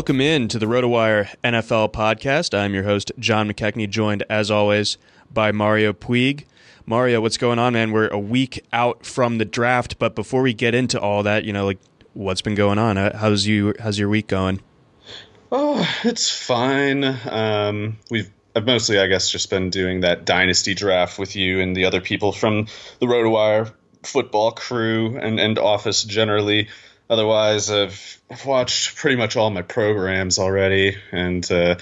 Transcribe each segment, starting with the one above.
Welcome in to the RotoWire NFL podcast. I'm your host, John McKechnie, joined as always by Mario Puig. Mario, what's going on, man? We're a week out from the draft, but before we get into all that, you know, like what's been going on? How's you? How's your week going? Oh, it's fine. Um, we've I've mostly, I guess, just been doing that dynasty draft with you and the other people from the RotoWire football crew and, and office generally. Otherwise, I've, I've watched pretty much all my programs already, and uh,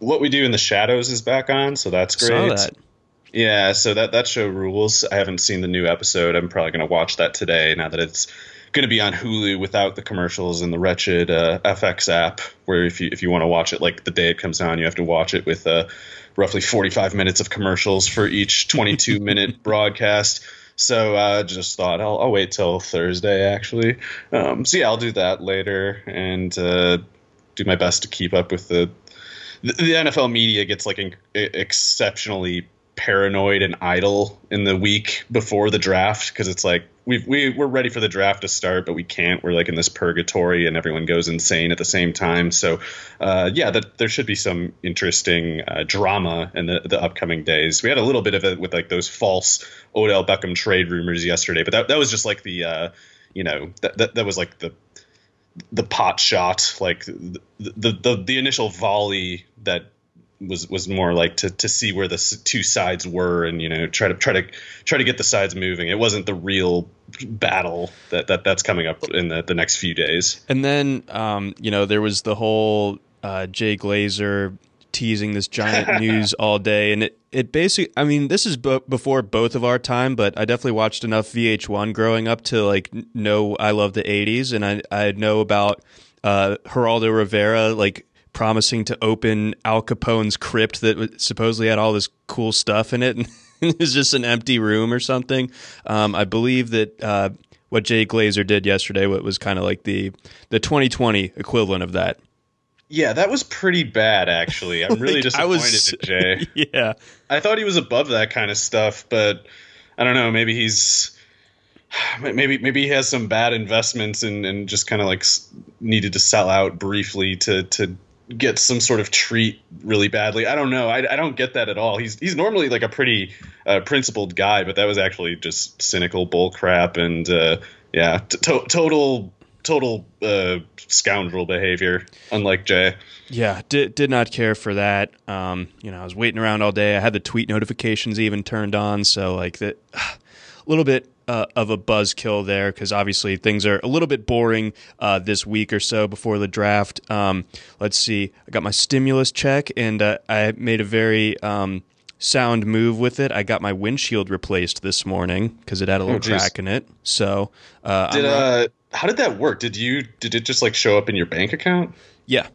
what we do in the shadows is back on, so that's great. That. Yeah, so that that show rules. I haven't seen the new episode. I'm probably going to watch that today now that it's going to be on Hulu without the commercials and the wretched uh, FX app. Where if you if you want to watch it like the day it comes on, you have to watch it with uh, roughly 45 minutes of commercials for each 22 minute broadcast. So I just thought I'll, I'll, wait till Thursday actually. Um, so yeah, I'll do that later and uh, do my best to keep up with the the, NFL media gets like in, exceptionally paranoid and idle in the week before the draft because it's like we we we're ready for the draft to start, but we can't. We're like in this purgatory, and everyone goes insane at the same time. So, uh, yeah, that there should be some interesting uh, drama in the, the upcoming days. We had a little bit of it with like those false Odell Beckham trade rumors yesterday, but that that was just like the uh, you know that, that that was like the the pot shot, like the the the, the initial volley that was was more like to to see where the two sides were and you know try to try to try to get the sides moving. It wasn't the real battle that, that that's coming up in the, the next few days. And then um, you know there was the whole uh, Jay Glazer teasing this giant news all day, and it it basically I mean this is b- before both of our time, but I definitely watched enough VH1 growing up to like know I love the '80s, and I I know about uh, Geraldo Rivera like promising to open Al Capone's crypt that supposedly had all this cool stuff in it, and it's just an empty room or something. Um, I believe that uh, what Jay Glazer did yesterday. What was kind of like the the 2020 equivalent of that. Yeah, that was pretty bad, actually. I'm really Like, I disappointed was- in Jay. Yeah, I thought he was above that kind of stuff, but I don't know. Maybe he's maybe maybe he has some bad investments and and just kind of like needed to sell out briefly to to get some sort of treat really badly. I don't know. I, I don't get that at all. He's he's normally like a pretty uh, principled guy, but that was actually just cynical bull crap and uh, yeah, t- to- total total uh, scoundrel behavior. Unlike Jay. yeah. Did did not care for that. Um, you know, I was waiting around all day. I had the tweet notifications even turned on, so like that, a little bit. Uh, of a buzzkill there because obviously things are a little bit boring uh, this week or so before the draft. Um, let's see, I got my stimulus check and uh, I made a very um, sound move with it. I got my windshield replaced this morning because it had a little Oh, crack in it. So uh, Did uh how did that work? Did you did it just like show up in your bank account? yeah,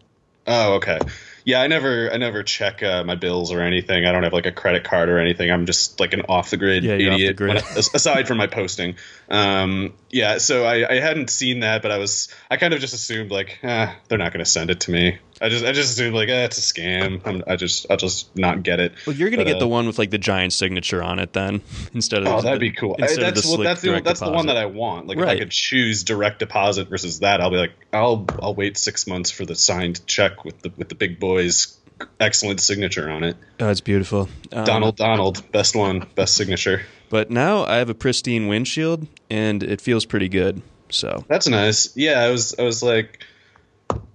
Oh, okay. Yeah, I never I never check uh, my bills or anything. I don't have like a credit card or anything. I'm just like an off the grid Yeah, you're off the idiot. grid. I- aside from my posting, um, yeah. So I, I hadn't seen that, but I was I kind of just assumed like eh, they're not going to send it to me. I just I just assumed like eh, it's a scam. I'm, I just I'll just not get it. Well, you're gonna But, get the uh, one with like the giant signature on it then, instead of Oh, the- that'd be cool. I- that's the slick that's the that's the one that I want. Like if I could choose direct deposit versus that, I'll be like, I'll I'll wait six months for the signed check with the with the big boys excellent signature on it. Oh, it's beautiful. Um, Donald Donald, best one, best signature. But now I have a pristine windshield and it feels pretty good. So That's nice. Yeah, I was I was like,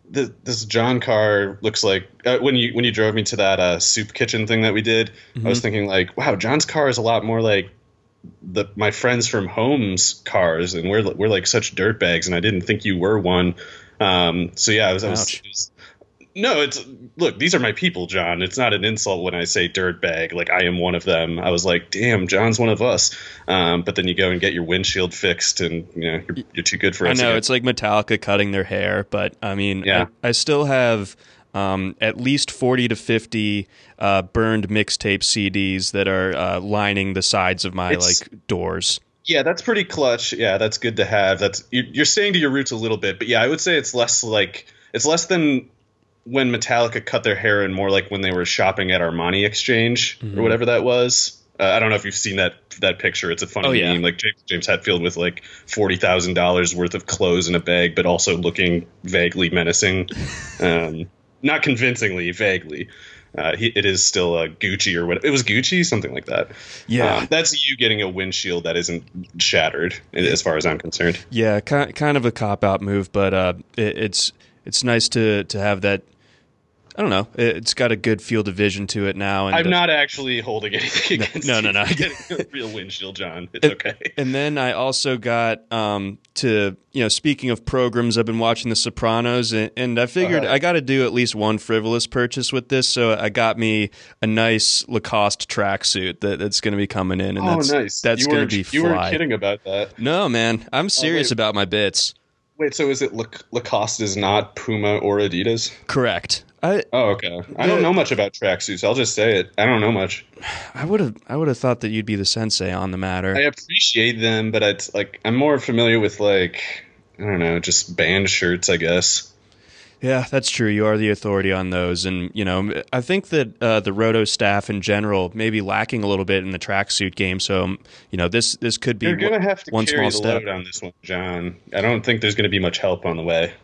this, this John car looks like uh, when you when you drove me to that uh, soup kitchen thing that we did. I was thinking like, wow, John's car is a lot more like the my friends from home's cars, and we're we're like such dirtbags, and I didn't think you were one. Um, so yeah, I was, I was, was no, it's look, these are my people, John. It's not an insult when I say dirtbag. Like I am one of them. I was like, damn, John's one of us. Um, but then you go and get your windshield fixed, and you know you're, you're too good for I us. know again. it's like Metallica cutting their hair, but I mean, Yeah. I, I still have um, at least 40 to 50 uh, burned mixtape CDs that are uh, lining the sides of my It's- like doors. Yeah, that's pretty clutch. Yeah, that's good to have. That's you're, you're staying to your roots a little bit, but yeah, I would say it's less like it's less than when Metallica cut their hair and more like when they were shopping at Armani Exchange Mm-hmm. or whatever that was. Uh, I don't know if you've seen that that picture. It's a funny Oh, yeah. meme, like James, James Hetfield with like forty thousand dollars worth of clothes in a bag, but also looking vaguely menacing. um, not convincingly, vaguely. Uh, he, it is still a Gucci or what? It was Gucci, something like that. Yeah. Um, that's you getting a windshield that isn't shattered, as far as I'm concerned. Yeah, kind kind of a cop out move, but uh, it, it's it's nice to to have that. I don't know. It, it's got a good field of vision to it now. And I'm uh, not actually holding anything against no, no, no. getting a real windshield, John. It's okay. And then I also got um, to you know speaking of programs, I've been watching The Sopranos, and, and I figured Uh-huh. I got to do at least one frivolous purchase with this. So I got me a nice Lacoste tracksuit that, that's going to be coming in, and oh, that's nice. that's going to be fly. You weren't kidding about that. No, man, I'm serious wait. about my bits. Wait, so is it Lac- Lacoste is not Puma or Adidas? Correct. I Oh, okay. I don't know much about tracksuits. I'll just say it. I don't know much. I would have I would have thought that you'd be the sensei on the matter. I appreciate them, but it's like I'm more familiar with like I don't know, just band shirts, I guess. Yeah, that's true. You are the authority on those, and you know, I think that uh, the Roto staff in general may be lacking a little bit in the tracksuit game. So, um, you know, this this could be You're gonna one- have to one carry small the step. load on this one, John. I don't think there's gonna be much help on the way.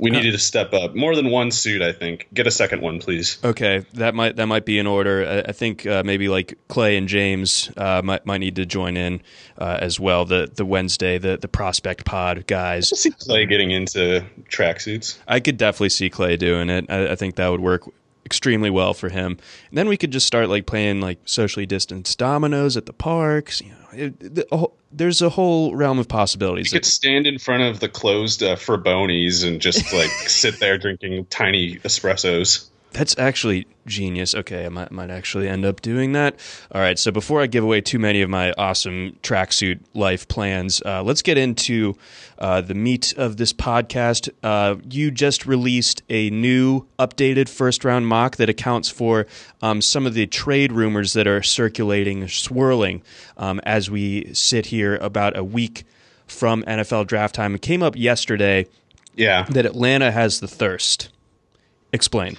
We needed to step up more than one suit. I think. Get a second one, please. Okay, that might that might be in order. I, I think uh, maybe like Clay and James uh, might might need to join in uh, as well. The the Wednesday the the prospect pod guys. I see Clay getting into tracksuits. I could definitely see Clay doing it. I, I think that would work extremely well for him. And then we could just start like playing like socially distanced dominoes at the parks. You know, it, the, whole- there's a whole realm of possibilities. You could stand in front of the closed uh, Fraboni's and just like sit there drinking tiny espressos. That's actually genius. Okay, I might, might actually end up doing that. All right, so before I give away too many of my awesome tracksuit life plans, uh, let's get into uh, the meat of this podcast. Uh, you just released a new, updated first round mock that accounts for um, some of the trade rumors that are circulating, swirling um, as we sit here about a week from NFL draft time. It came up yesterday. Yeah. That Atlanta has the thirst. Explain.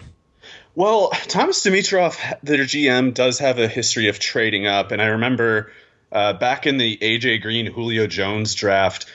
Well, Thomas Dimitroff, their GM, does have a history of trading up, and I remember uh, back in the AJ Green Julio Jones draft,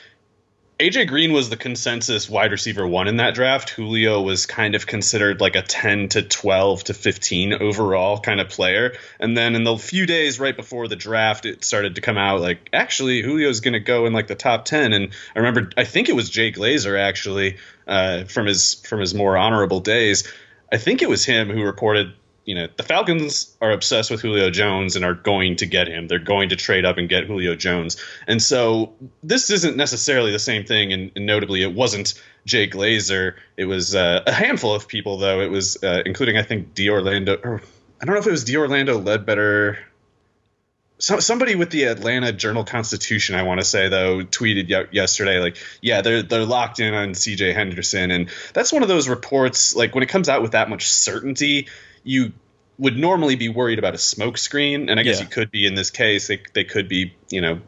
AJ Green was the consensus wide receiver one in that draft. Julio was kind of considered like a 10 to 12 to 15 overall kind of player. And then in the few days right before the draft, it started to come out like actually Julio's going to go in like the top 10. And I remember, I think it was Jay Glazer actually uh, from his from his more honorable days. I think it was him who reported you know, the Falcons are obsessed with Julio Jones and are going to get him. They're going to trade up and get Julio Jones. And so this isn't necessarily the same thing. And, and notably, it wasn't Jay Glazer. It was uh, a handful of people, though. It was uh, including, I think, D. Orlando. Or I don't know if it was D. Orlando Ledbetter. So, somebody with the Atlanta Journal Constitution, I want to say though, tweeted y- yesterday, like, yeah, they're they're locked in on C.J. Henderson, and that's one of those reports. Like when it comes out with that much certainty, you would normally be worried about a smokescreen, and I guess yeah. you could be in this case. They they could be, you know,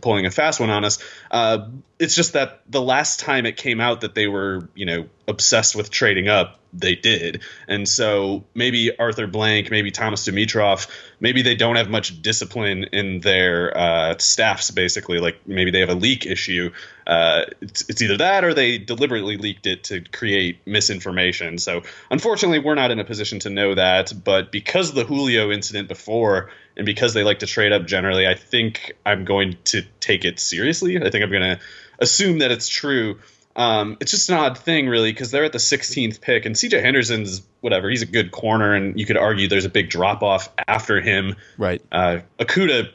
pulling a fast one on us. Uh, it's just that the last time it came out that they were, you know, obsessed with trading up, they did. And so maybe Arthur Blank, maybe Thomas Dimitroff, maybe they don't have much discipline in their uh, staffs, basically. Like maybe they have a leak issue. Uh, it's, it's either that or they deliberately leaked it to create misinformation. So unfortunately, we're not in a position to know that. But because of the Julio incident before, and because they like to trade up generally, I think I'm going to take it seriously. I think I'm going to assume that it's true. Um, it's just an odd thing, really, because they're at the 16th pick, and CJ Henderson's whatever. He's a good corner, and you could argue there's a big drop off after him. Right. Uh, Okudah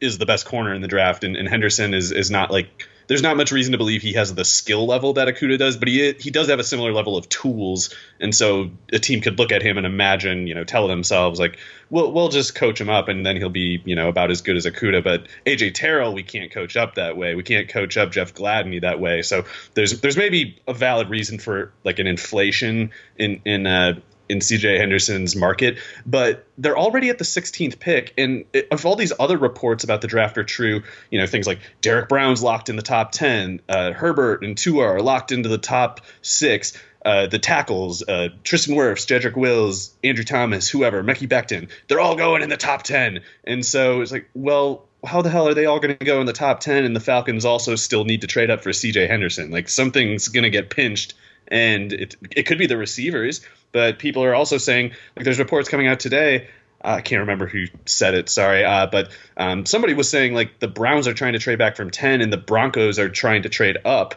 is the best corner in the draft, and, and Henderson is is not like there's not much reason to believe he has the skill level that Okudah does, but he he does have a similar level of tools, and so a team could look at him and imagine, you know, tell themselves like, we'll we'll just coach him up, and then he'll be, you know, about as good as Okudah. But AJ Terrell, we can't coach up that way. We can't coach up Jeff Gladney that way. So there's there's maybe a valid reason for like an inflation in in uh, in CJ Henderson's market, but they're already at the 16th pick. And if all these other reports about the draft are true, you know, things like Derrick Brown's locked in the top 10, uh, Herbert and Tua are locked into the top six. Uh, the tackles, uh, Tristan Wirfs, Jedrick Wills, Andrew Thomas, whoever, Mekhi Becton, they're all going in the top 10. And so it's like, well, how the hell are they all going to go in the top 10 and the Falcons also still need to trade up for CJ Henderson? Like something's going to get pinched and it, it could be the receivers but people are also saying like there's reports coming out today. Uh, I can't remember who said it. Sorry, uh, but um, somebody was saying like the Browns are trying to trade back from ten, and the Broncos are trying to trade up,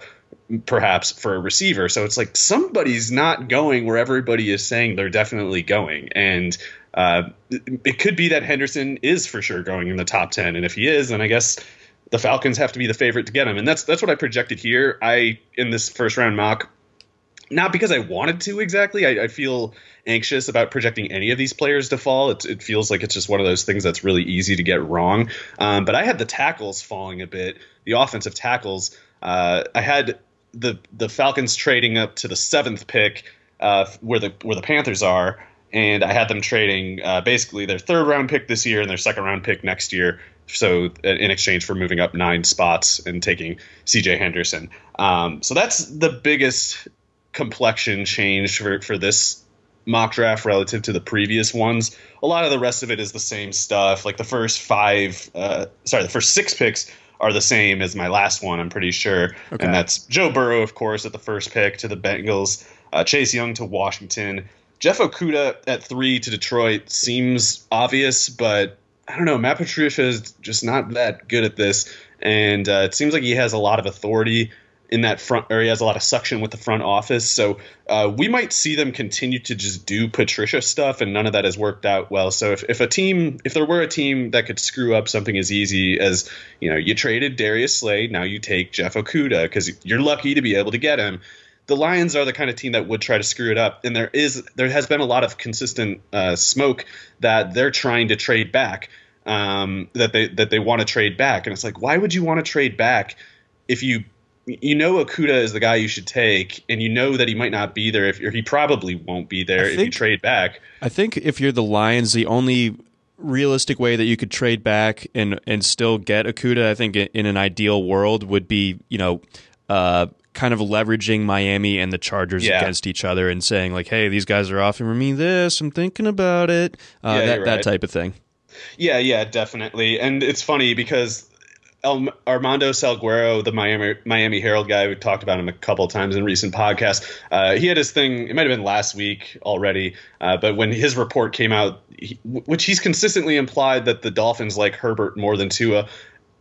perhaps for a receiver. So it's like somebody's not going where everybody is saying they're definitely going, and uh, it could be that Henderson is for sure going in the top ten, and if he is, then I guess the Falcons have to be the favorite to get him, and that's that's what I projected here. I in this first round mock not because I wanted to exactly. I, I, feel anxious about projecting any of these players to fall. It, it, feels like it's just one of those things that's really easy to get wrong. Um, but I had the tackles falling a bit, the offensive tackles. Uh, I had the the Falcons trading up to the seventh pick, uh, where the where the Panthers are, and I had them trading uh, basically their third round pick this year and their second round pick next year. So in exchange for moving up nine spots and taking C.J. Henderson, um, so that's the biggest complexion change for, for this mock draft relative to the previous ones. A lot of the rest of it is the same stuff. Like the first five, uh, sorry, the first six picks are the same as my last one, I'm pretty sure. Okay. And that's Joe Burrow, of course, at the first pick to the Bengals, uh, Chase Young to Washington. Jeff Okudah at three to Detroit seems obvious, but I don't know. Matt Patricia is just not that good at this. And uh, it seems like he has a lot of authority in that front, or he has a lot of suction with the front office. So uh, we might see them continue to just do Patricia stuff, and none of that has worked out well. So if, if a team, if there were a team that could screw up something as easy as, you know, you traded Darius Slay, now you take Jeff Okudah because you're lucky to be able to get him. The Lions are the kind of team that would try to screw it up, and there is there has been a lot of consistent uh, smoke that they're trying to trade back, um, that they that they want to trade back, and it's like, why would you want to trade back if you you know Okudah is the guy you should take, and you know that he might not be there if he probably won't be there think, if you trade back. I think if you're the Lions, the only realistic way that you could trade back and and still get Okudah, I think in an ideal world would be you know. Uh, kind of leveraging Miami and the Chargers yeah. against each other and saying like, "Hey, these guys are offering me this. I'm thinking about it." Uh, yeah, that right. that type of thing. Yeah, yeah, definitely. And it's funny because El, Armando Salguero, the Miami Miami Herald guy, we talked about him a couple times in recent podcasts. Uh, he had his thing. It might have been last week already, uh, but when his report came out, he, which he's consistently implied that the Dolphins like Herbert more than Tua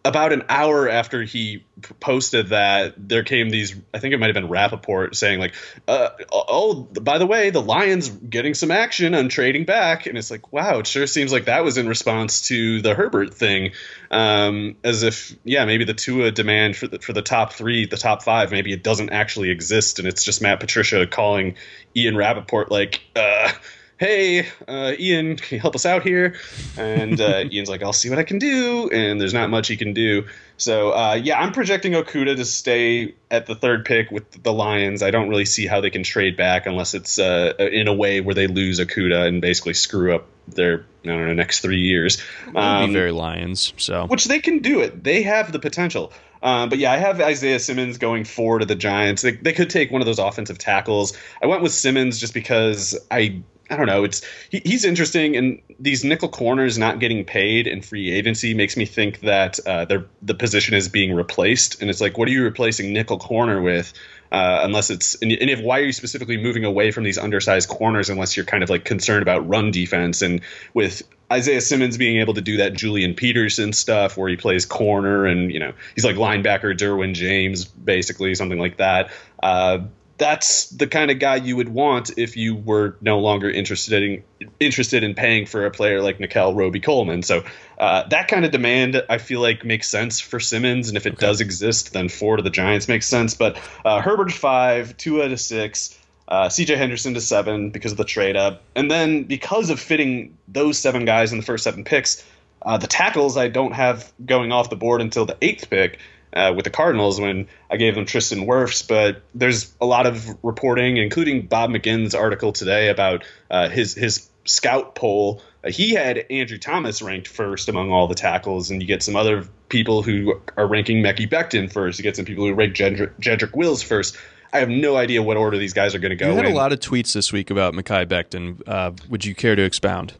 about an hour after he posted that, there came these. I think it might have been Rapoport saying like, uh, "Oh, by the way, the Lions getting some action on trading back," and it's like, wow, it sure seems like that was in response to the Herbert thing, um, as if yeah, maybe the Tua demand for the for the top three, the top five, maybe it doesn't actually exist, and it's just Matt Patricia calling Ian Rapoport like. Uh, hey, uh, Ian, can you help us out here? And uh, Ian's like, I'll see what I can do. And there's not much he can do. So, uh, yeah, I'm projecting Okudah to stay at the third pick with the Lions. I don't really see how they can trade back unless it's uh, in a way where they lose Okudah and basically screw up their I don't know, next three years. Um, be very Lions, so which they can do it. They have the potential. Um, but yeah, I have Isaiah Simmons going four to the Giants. They, they could take one of those offensive tackles. I went with Simmons just because I I don't know. It's he, he's interesting, and these nickel corners not getting paid in free agency makes me think that uh, the position is being replaced, and it's like, what are you replacing nickel corner with? Uh, unless it's and, if why are you specifically moving away from these undersized corners unless you're kind of like concerned about run defense and with Isaiah Simmons being able to do that Julian Peterson stuff where he plays corner and you know he's like linebacker Derwin James basically something like that. Uh, that's the kind of guy you would want if you were no longer interested in interested in paying for a player like Nickell Robey-Coleman. So uh, that kind of demand, I feel like, makes sense for Simmons, and if it okay. does exist, then four to the Giants makes sense. But uh, Herbert five, Tua to six. Uh, CJ Henderson to seven because of the trade up. And then because of fitting those seven guys in the first seven picks, uh, the tackles I don't have going off the board until the eighth pick uh, with the Cardinals when I gave them Tristan Wirfs. But there's a lot of reporting, including Bob McGinn's article today about uh, his his scout poll. Uh, he had Andrew Thomas ranked first among all the tackles, and you get some other people who are ranking Mekhi Becton first. You get some people who rank Jedrick, Jedrick Wills first. I have no idea what order these guys are going to go. You had in. a lot of tweets this week about Mekhi Becton. Uh, would you care to expound?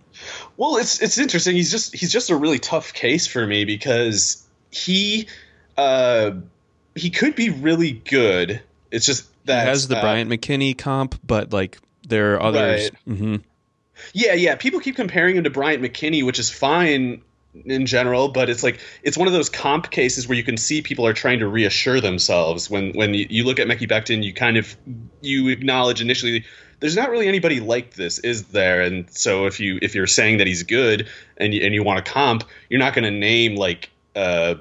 Well, it's it's interesting. He's just he's just a really tough case for me because he uh, he could be really good. It's just that he has the uh, Bryant McKinnie comp, but like there are others. Right. Mm-hmm. Yeah, yeah. People keep comparing him to Bryant McKinnie, which is fine in general, but it's like it's one of those comp cases where you can see people are trying to reassure themselves. When when you, you look at Mekhi Becton, you kind of you acknowledge initially there's not really anybody like this, is there? And so if you if you're saying that he's good and you, and you want a comp, you're not going to name like uh,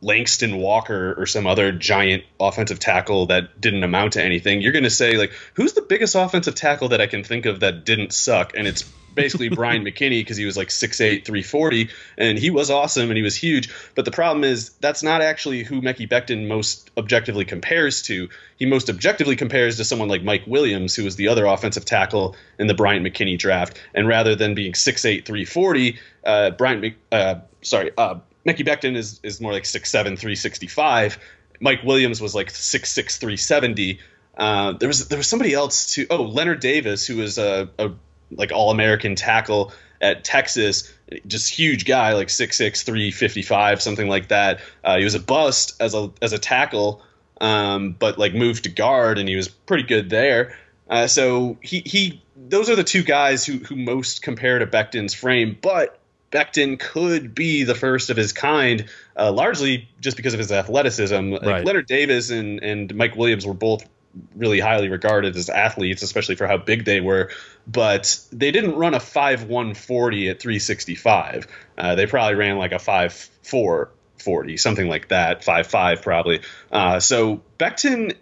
Langston Walker or some other giant offensive tackle that didn't amount to anything, you're going to say like, who's the biggest offensive tackle that I can think of that didn't suck? And it's basically Brian McKinnie because he was like 6'8", 340, and he was awesome and he was huge. But the problem is that's not actually who Mekhi Becton most objectively compares to. He most objectively compares to someone like Mike Williams, who was the other offensive tackle in the Brian McKinnie draft. And rather than being 6'8", 340, uh, Bryant, uh, sorry, uh, Mekhi Becton is is more like 6'7", 365. Mike Williams was like 6'6", 370. Uh, there was there was somebody else too. Oh, Leonard Davis, who was a, a like all American tackle at Texas, just huge guy, like 6'6", 355, something like that. Uh, he was a bust as a as a tackle, um, but like moved to guard, and he was pretty good there. Uh, so he he those are the two guys who who most compare to Becton's frame, but Becton could be the first of his kind, uh, largely just because of his athleticism. Right. Like Leonard Davis and, and Mike Williams were both really highly regarded as athletes, especially for how big they were. But they didn't run a 5 140 at 365. Uh, they probably ran like a 5 4 40, something like that, 5 5 probably. Uh, so Becton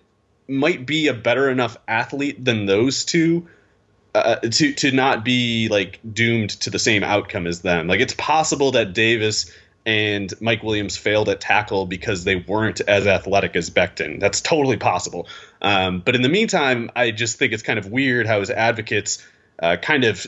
might be a better enough athlete than those two uh, to to not be like doomed to the same outcome as them. Like it's possible that Davis and Mike Williams failed at tackle because they weren't as athletic as Becton. That's totally possible. Um, but in the meantime, I just think it's kind of weird how his advocates uh, kind of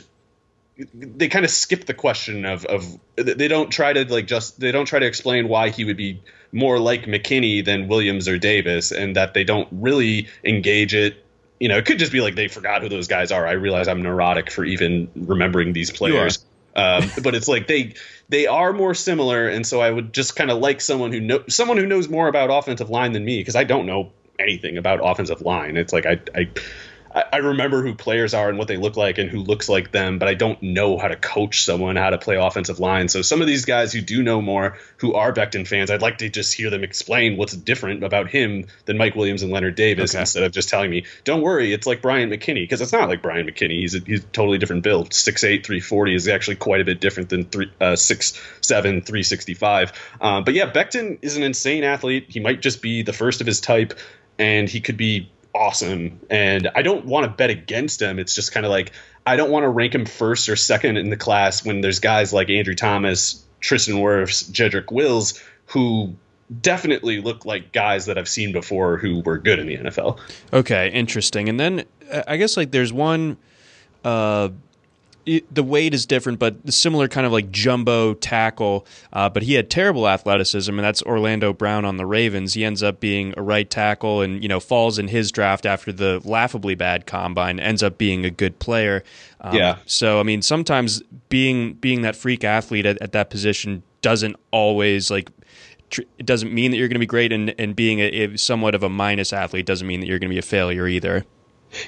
they kind of skip the question of of they don't try to like just they don't try to explain why he would be more like McKinnie than Williams or Davis, and that they don't really engage it. You know, it could just be like they forgot who those guys are. I realize I'm neurotic for even remembering these players. Um, but it's like they they are more similar, and so I would just kind of like someone who know someone who knows more about offensive line than me because I don't know anything about offensive line. It's like I I I remember who players are and what they look like and who looks like them, but I don't know how to coach someone how to play offensive line. So some of these guys who do know more, who are Becton fans, I'd like to just hear them explain what's different about him than Mike Williams and Leonard Davis okay. instead of just telling me, "Don't worry, it's like Brian McKinnie, because it's not like Brian McKinnie. He's a, he's a totally different build. 6'8", 340 is actually quite a bit different than three, uh, 6'7", 365. Um, but yeah, Becton is an insane athlete. He might just be the first of his type, and he could be awesome. And I don't want to bet against him. It's just kind of like I don't want to rank him first or second in the class when there's guys like Andrew Thomas, Tristan Wirfs, Jedrick Wills who definitely look like guys that I've seen before who were good in the NFL. Okay, interesting. And then uh, I guess like there's one uh it, the weight is different, but similar kind of like jumbo tackle. Uh, but he had terrible athleticism, and that's Orlando Brown on the Ravens. He ends up being a right tackle, and you know falls in his draft after the laughably bad combine. Ends up being a good player. Um, yeah. So I mean, sometimes being being that freak athlete at, at that position doesn't always like it doesn't mean that you're going to be great, and, and being a, a, somewhat of a minus athlete doesn't mean that you're going to be a failure either.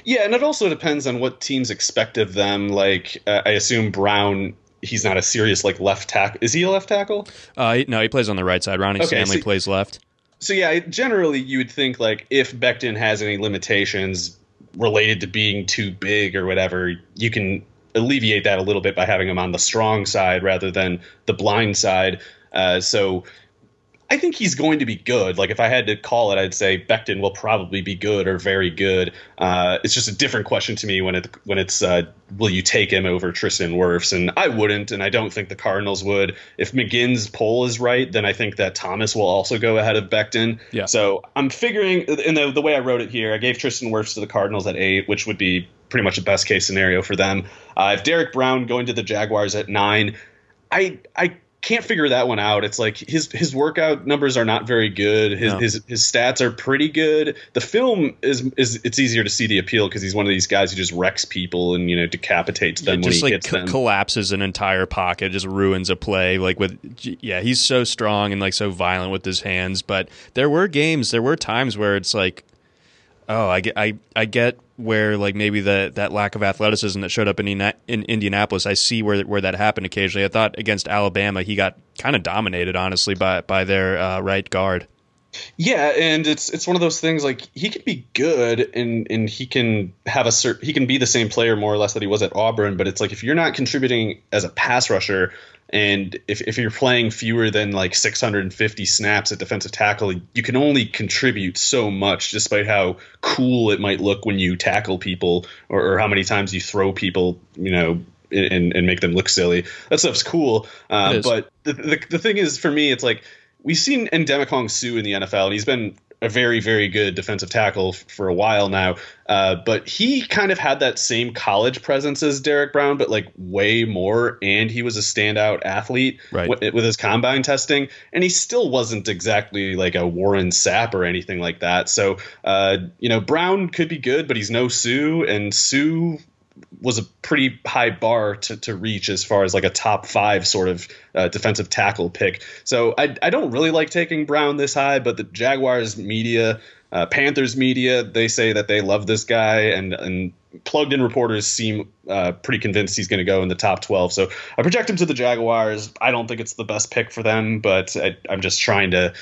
Yeah, and it also depends on what teams expect of them. Like, uh, I assume Brown, he's not a serious like left tackle. Is he a left tackle? Uh, no, he plays on the right side. Ronnie okay, Stanley so, plays left. So yeah, generally you would think like if Becton has any limitations related to being too big or whatever, you can alleviate that a little bit by having him on the strong side rather than the blind side. Uh, so I think he's going to be good. Like if I had to call it, I'd say Becton will probably be good or very good. Uh, it's just a different question to me when it when it's uh, will you take him over Tristan Wirfs? And I wouldn't, and I don't think the Cardinals would. If McGinn's poll is right, then I think that Thomas will also go ahead of Becton. Yeah. So I'm figuring, in the the way I wrote it here, I gave Tristan Wirfs to the Cardinals at eight, which would be pretty much the best case scenario for them. Uh, if Derrick Brown going to the Jaguars at nine, I I can't figure that one out. It's like his his workout numbers are not very good. His no. his his stats are pretty good. The film is is it's easier to see the appeal because he's one of these guys who just wrecks people and you know decapitates them yeah, when he like them. collapses an entire pocket, just ruins a play. Like with yeah, he's so strong and like so violent with his hands. But there were games, there were times where it's like Oh, I get, I, I get where like maybe the that lack of athleticism that showed up in in Indianapolis. I see where where that happened occasionally. I thought against Alabama he got kind of dominated, honestly, by by their uh, right guard. Yeah, and it's it's one of those things like he can be good and and he can have a certain he can be the same player more or less that he was at Auburn, but it's like if you're not contributing as a pass rusher, and if, if you're playing fewer than like 650 snaps at defensive tackle, you can only contribute so much, despite how cool it might look when you tackle people or, or how many times you throw people, you know, and, and make them look silly. That stuff's cool. Uh, but the, the, the thing is, for me, it's like we've seen Ndamukong Suh in the NFL, and he's been a very very good defensive tackle f- for a while now. Uh, but he kind of had that same college presence as Derrick Brown, but like way more. And he was a standout athlete right. w- with his combine testing, and he still wasn't exactly like a Warren Sapp or anything like that. So uh, you know Brown could be good, but he's no Suh. and Suh was a pretty high bar to, to reach as far as like a top five sort of uh, defensive tackle pick. So I, I don't really like taking Brown this high, but the Jaguars media, uh, Panthers media, they say that they love this guy, and and plugged in reporters seem uh, pretty convinced he's going to go in the top 12. So I project him to the Jaguars. I don't think it's the best pick for them, but I, I'm just trying to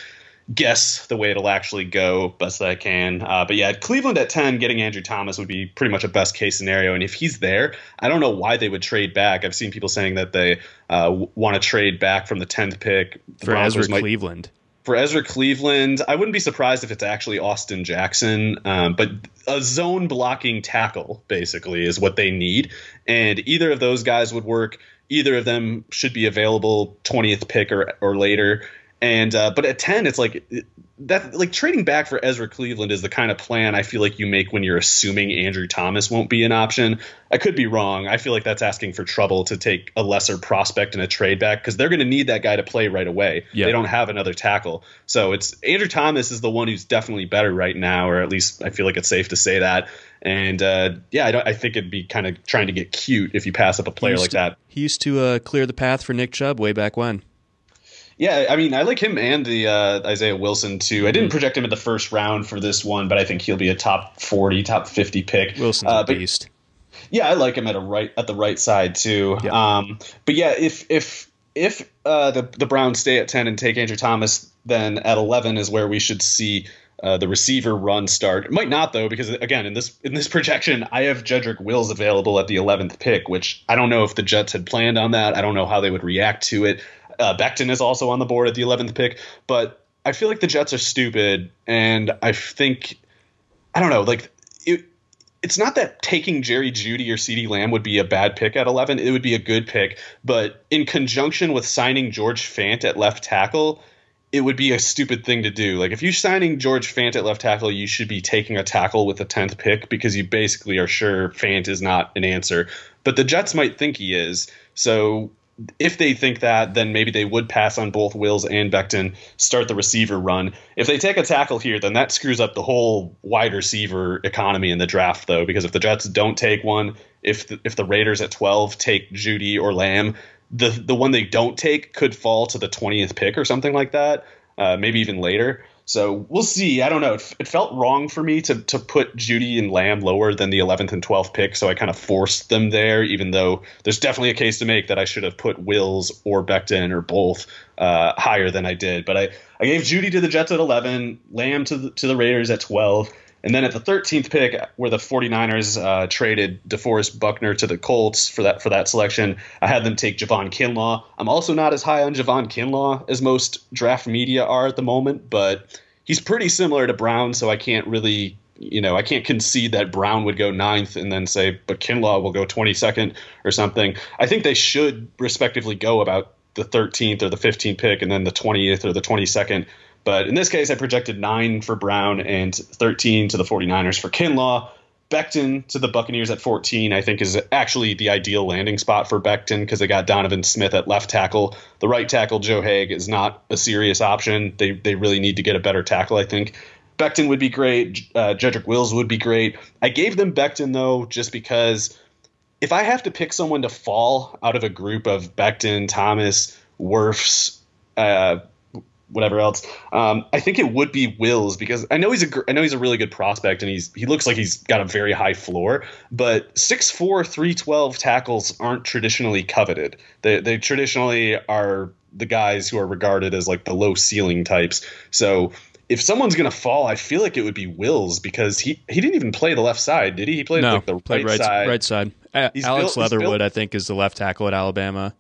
guess the way it'll actually go best that I can. Uh, but yeah, Cleveland at 10, getting Andrew Thomas would be pretty much a best case scenario. And if he's there, I don't know why they would trade back. I've seen people saying that they uh, want to trade back from the 10th pick. The for Broncos Ezra might, Cleveland. For Ezra Cleveland, I wouldn't be surprised if it's actually Austin Jackson. Um, but a zone blocking tackle, basically, is what they need. And either of those guys would work. Either of them should be available 20th pick or, or later And uh, but at ten, it's like that like trading back for Ezra Cleveland is the kind of plan I feel like you make when you're assuming Andrew Thomas won't be an option. I could be wrong. I feel like that's asking for trouble to take a lesser prospect in a trade back because they're going to need that guy to play right away. Yeah. They don't have another tackle. So it's Andrew Thomas is the one who's definitely better right now, or at least I feel like it's safe to say that. And uh, yeah, I, I, think it'd be kind of trying to get cute if you pass up a player like to, that. He used to uh, clear the path for Nick Chubb way back when. Yeah, I mean, I like him and the uh, Isaiah Wilson too. I didn't mm-hmm. project him in the first round for this one, but I think he'll be a top forty, top fifty pick. Wilson's uh, a beast. Yeah, I like him at a right at the right side too. Yeah. Um, but yeah, if if if uh, the the Browns stay at ten and take Andrew Thomas, then at eleven is where we should see uh, the receiver run start. It might not though, because again, in this in this projection, I have Jedrick Wills available at the eleventh pick, which I don't know if the Jets had planned on that. I don't know how they would react to it. Uh, Becton is also on the board at the 11th pick, but I feel like the Jets are stupid, and I think I don't know, like it. It's not that taking Jerry Jeudy or CeeDee Lamb would be a bad pick at 11. It would be a good pick, but in conjunction with signing George Fant at left tackle, it would be a stupid thing to do. Like if you're signing George Fant at left tackle, you should be taking a tackle with the tenth pick because you basically are sure Fant is not an answer. But the Jets might think he is. So if they think that, then maybe they would pass on both Wills and Becton, start the receiver run. If they take a tackle here, then that screws up the whole wide receiver economy in the draft, though, because if the Jets don't take one, if the, if the Raiders at 12 take Jeudy or Lamb, the the one they don't take could fall to the 20th pick or something like that, uh, maybe even later. So we'll see. I don't know. It, it, felt wrong for me to to put Jeudy and Lamb lower than the 11th and 12th pick, so I kind of forced them there. Even though there's definitely a case to make that I should have put Wills or Becton or both uh, higher than I did. But I, I gave Jeudy to the Jets at 11, Lamb to the, to the Raiders at 12. And then at the 13th pick, where the 49ers uh, traded DeForest Buckner to the Colts for that for that selection, I had them take Javon Kinlaw. I'm also not as high on Javon Kinlaw as most draft media are at the moment, but he's pretty similar to Brown, so I can't really, you know, I can't concede that Brown would go ninth and then say, but Kinlaw will go 22nd or something. I think they should respectively go about the 13th or the 15th pick and then the 20th or the 22nd but in this case, I projected nine for Brown and 13 to the 49ers for Kinlaw. Becton to the Buccaneers at 14, I think, is actually the ideal landing spot for Becton because they got Donovan Smith at left tackle. The right tackle, Joe Haeg, is not a serious option. They, they really need to get a better tackle, I think. Becton would be great. Uh, Jedrick Wills would be great. I gave them Becton, though, just because if I have to pick someone to fall out of a group of Becton, Thomas, Wirfs, uh, whatever else. Um, I think it would be Wills because I know he's a I know he's a really good prospect and he's he looks like he's got a very high floor. But 6'4", 312 tackles aren't traditionally coveted. They they traditionally are the guys who are regarded as like the low ceiling types. So if someone's gonna fall, I feel like it would be Wills because he he didn't even play the left side, did he? He played no, like the played right, right side. Right side. Alex built, Leatherwood, I think, is the left tackle at Alabama.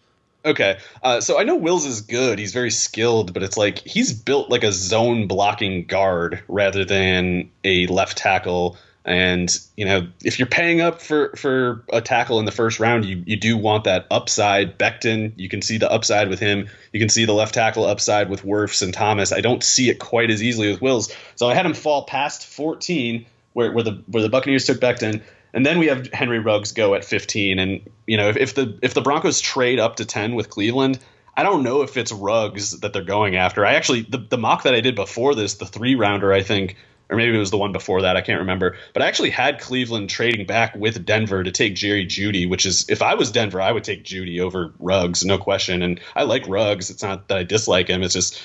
Okay, uh, so I know Wills is good. He's very skilled, but it's like he's built like a zone blocking guard rather than a left tackle. And you know, if you're paying up for for a tackle in the first round, you you do want that upside. Becton, you can see the upside with him. You can see the left tackle upside with Wirfs and Thomas. I don't see it quite as easily with Wills. So I had him fall past 14, where where the where the Buccaneers took Becton and then we have Henry Ruggs go at 15. And you know, if, if the if the Broncos trade up to 10 with Cleveland, I don't know if it's Ruggs that they're going after. I actually the, the mock that I did before this, the three rounder, I think, or maybe it was the one before that, I can't remember. But I actually had Cleveland trading back with Denver to take Jerry Jeudy, which is if I was Denver, I would take Jeudy over Ruggs, no question. And I like Ruggs. It's not that I dislike him. It's just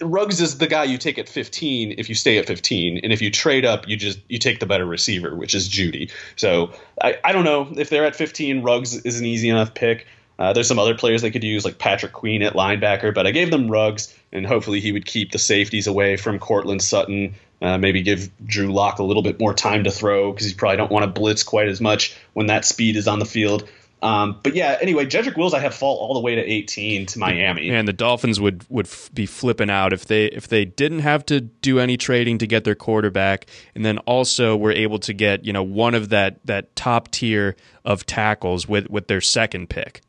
Ruggs is the guy you take at 15 if you stay at 15, and if you trade up, you just you take the better receiver, which is Jeudy. So I, I don't know if they're at 15. Ruggs is an easy enough pick. Uh, there's some other players they could use, like Patrick Queen at linebacker, but I gave them Ruggs, and hopefully he would keep the safeties away from Courtland Sutton. Uh, maybe give Drew Lock a little bit more time to throw because you probably don't want to blitz quite as much when that speed is on the field. Um, but yeah, anyway, Jedrick Wills I have fall all the way to 18 to Miami. And the Dolphins would would f- be flipping out if they if they didn't have to do any trading to get their quarterback, and then also were able to get you know one of that that top tier of tackles with with their second pick.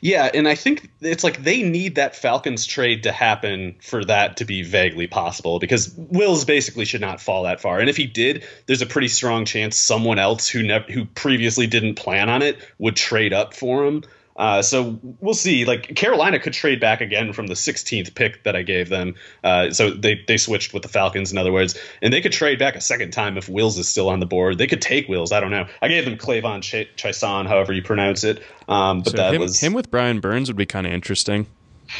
Yeah, and I think it's like they need that Falcons trade to happen for that to be vaguely possible because Wills basically should not fall that far. And if he did, there's a pretty strong chance someone else who who previously didn't plan on it would trade up for him. Uh, so we'll see. Like Carolina could trade back again from the 16th pick that I gave them. Uh, so they they switched with the Falcons, in other words, and they could trade back a second time if Wills is still on the board. They could take Wills. I don't know. I gave them K'Lavon Ch- Chaisson, however you pronounce it. Um, but So that him, was him with Brian Burns would be kind of interesting.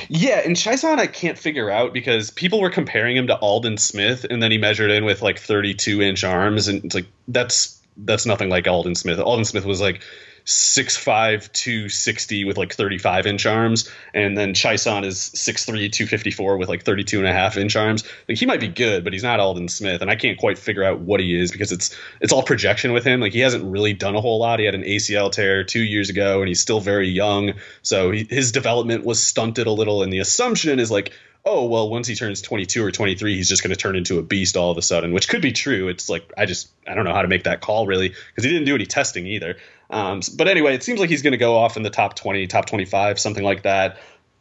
yeah, and Chaisson I can't figure out because people were comparing him to Aldon Smith, and then he measured in with like 32 inch arms, and it's like that's that's nothing like Aldon Smith. Aldon Smith was like 6'5", 260 with like 35 inch arms, and then Chaisson is 6'3", 254 with like 32 and a half inch arms. Like he might be good, but he's not Aldon Smith, and I can't quite figure out what he is because it's it's all projection with him. Like he hasn't really done a whole lot. He had an ACL tear two years ago, and he's still very young, so he, his development was stunted a little. And the assumption is like oh well once he turns 22 or 23 he's just going to turn into a beast all of a sudden which could be true it's like i just i don't know how to make that call really because he didn't do any testing either um, but anyway it seems like he's going to go off in the top 20 top 25 something like that.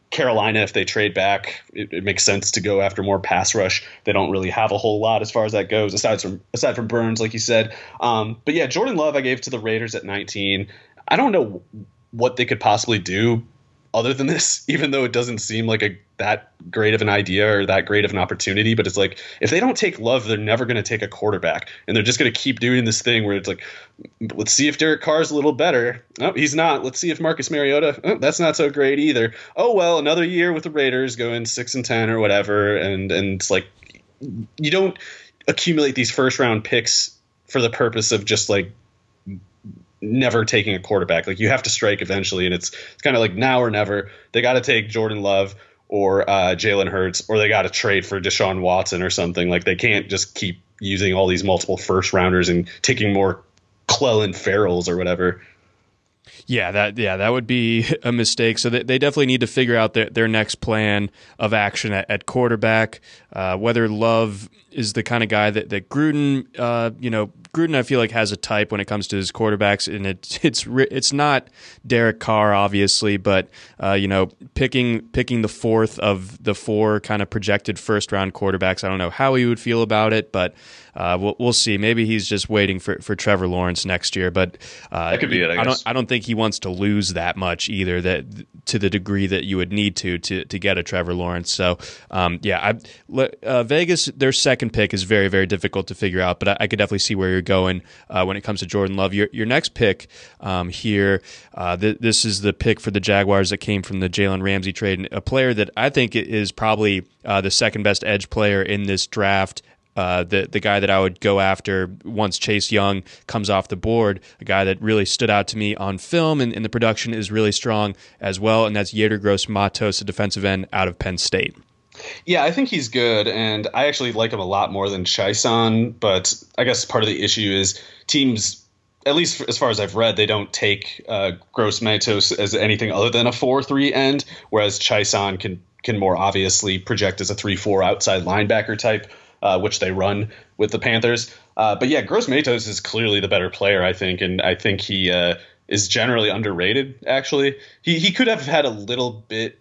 Carolina if they trade back it, it, makes sense to go after more pass rush. They don't really have a whole lot as far as that goes aside from aside from burns like you said. Um, but yeah jordan love i gave to the raiders at 19 i don't know what they could possibly do other than this, even though it doesn't seem like a that great of an idea or that great of an opportunity. But it's like if they don't take Love, they're never going to take a quarterback, and they're just going to keep doing this thing where it's like, let's see if Derek Carr's a little better. Oh, he's not. Let's see if Marcus Mariota. Oh, that's not so great either. Oh well, another year with the Raiders going six and ten or whatever, and and it's like you don't accumulate these first round picks for the purpose of just like never taking a quarterback. Like you have to strike eventually, and it's it's kind of like now or never. They got to take Jordan Love or uh, Jalen Hurts, or they got to trade for Deshaun Watson or something. Like they can't just keep using all these multiple first rounders and taking more Clelin Ferrells or whatever. Yeah, that yeah that would be a mistake. So they, they definitely need to figure out their, their next plan of action at, at quarterback. Uh, whether Love is the kind of guy that that Gruden, uh, you know, Gruden I feel like has a type when it comes to his quarterbacks, and it, it's it's not Derek Carr obviously, but uh, you know, picking picking the fourth of the four kind of projected first round quarterbacks. I don't know how he would feel about it, but uh, we'll, we'll see. Maybe he's just waiting for, for Trevor Lawrence next year, but uh, that could be it. I, I, don't I don't think he wants to lose that much either. That to the degree that you would need to to to get a Trevor Lawrence. So um, yeah, I, uh, Vegas their second pick is very very difficult to figure out, but I, I could definitely see where you're going uh, when it comes to Jordan Love. Your your next pick um, here, uh, th- this is the pick for the Jaguars that came from the Jalen Ramsey trade, a player that I think is probably uh, the second best edge player in this draft. Uh, the the guy that I would go after once Chase Young comes off the board, a guy that really stood out to me on film and, and the production is really strong as well, and that's Yetur Gross Matos, a defensive end out of Penn State. Yeah, I think he's good, and I actually like him a lot more than Chaisson. But I guess part of the issue is teams, at least as far as I've read, they don't take uh, Gross Matos as anything other than a four-three end, whereas Chaisson can can more obviously project as a three-four outside linebacker type uh, which they run with the Panthers. Uh, but yeah, Gross Matos is clearly the better player, I think, and I think he uh, is generally underrated. Actually, he he could have had a little bit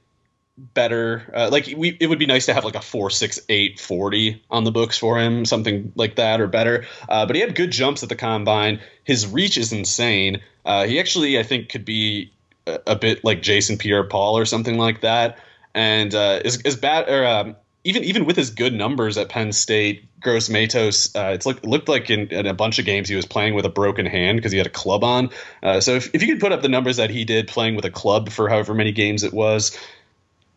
better. Uh, like we, it would be nice to have like a four six eight forty on the books for him, something like that or better. Uh, but he had good jumps at the combine. His reach is insane. Uh, he actually, I think, could be a, a, bit like Jason Pierre-Paul or something like that. And is is bad or um, even even with his good numbers at Penn State, Gross Matos, uh, it's look, looked like in, in, a bunch of games he was playing with a broken hand because he had a club on. Uh, so if, if you could put up the numbers that he did playing with a club for however many games it was,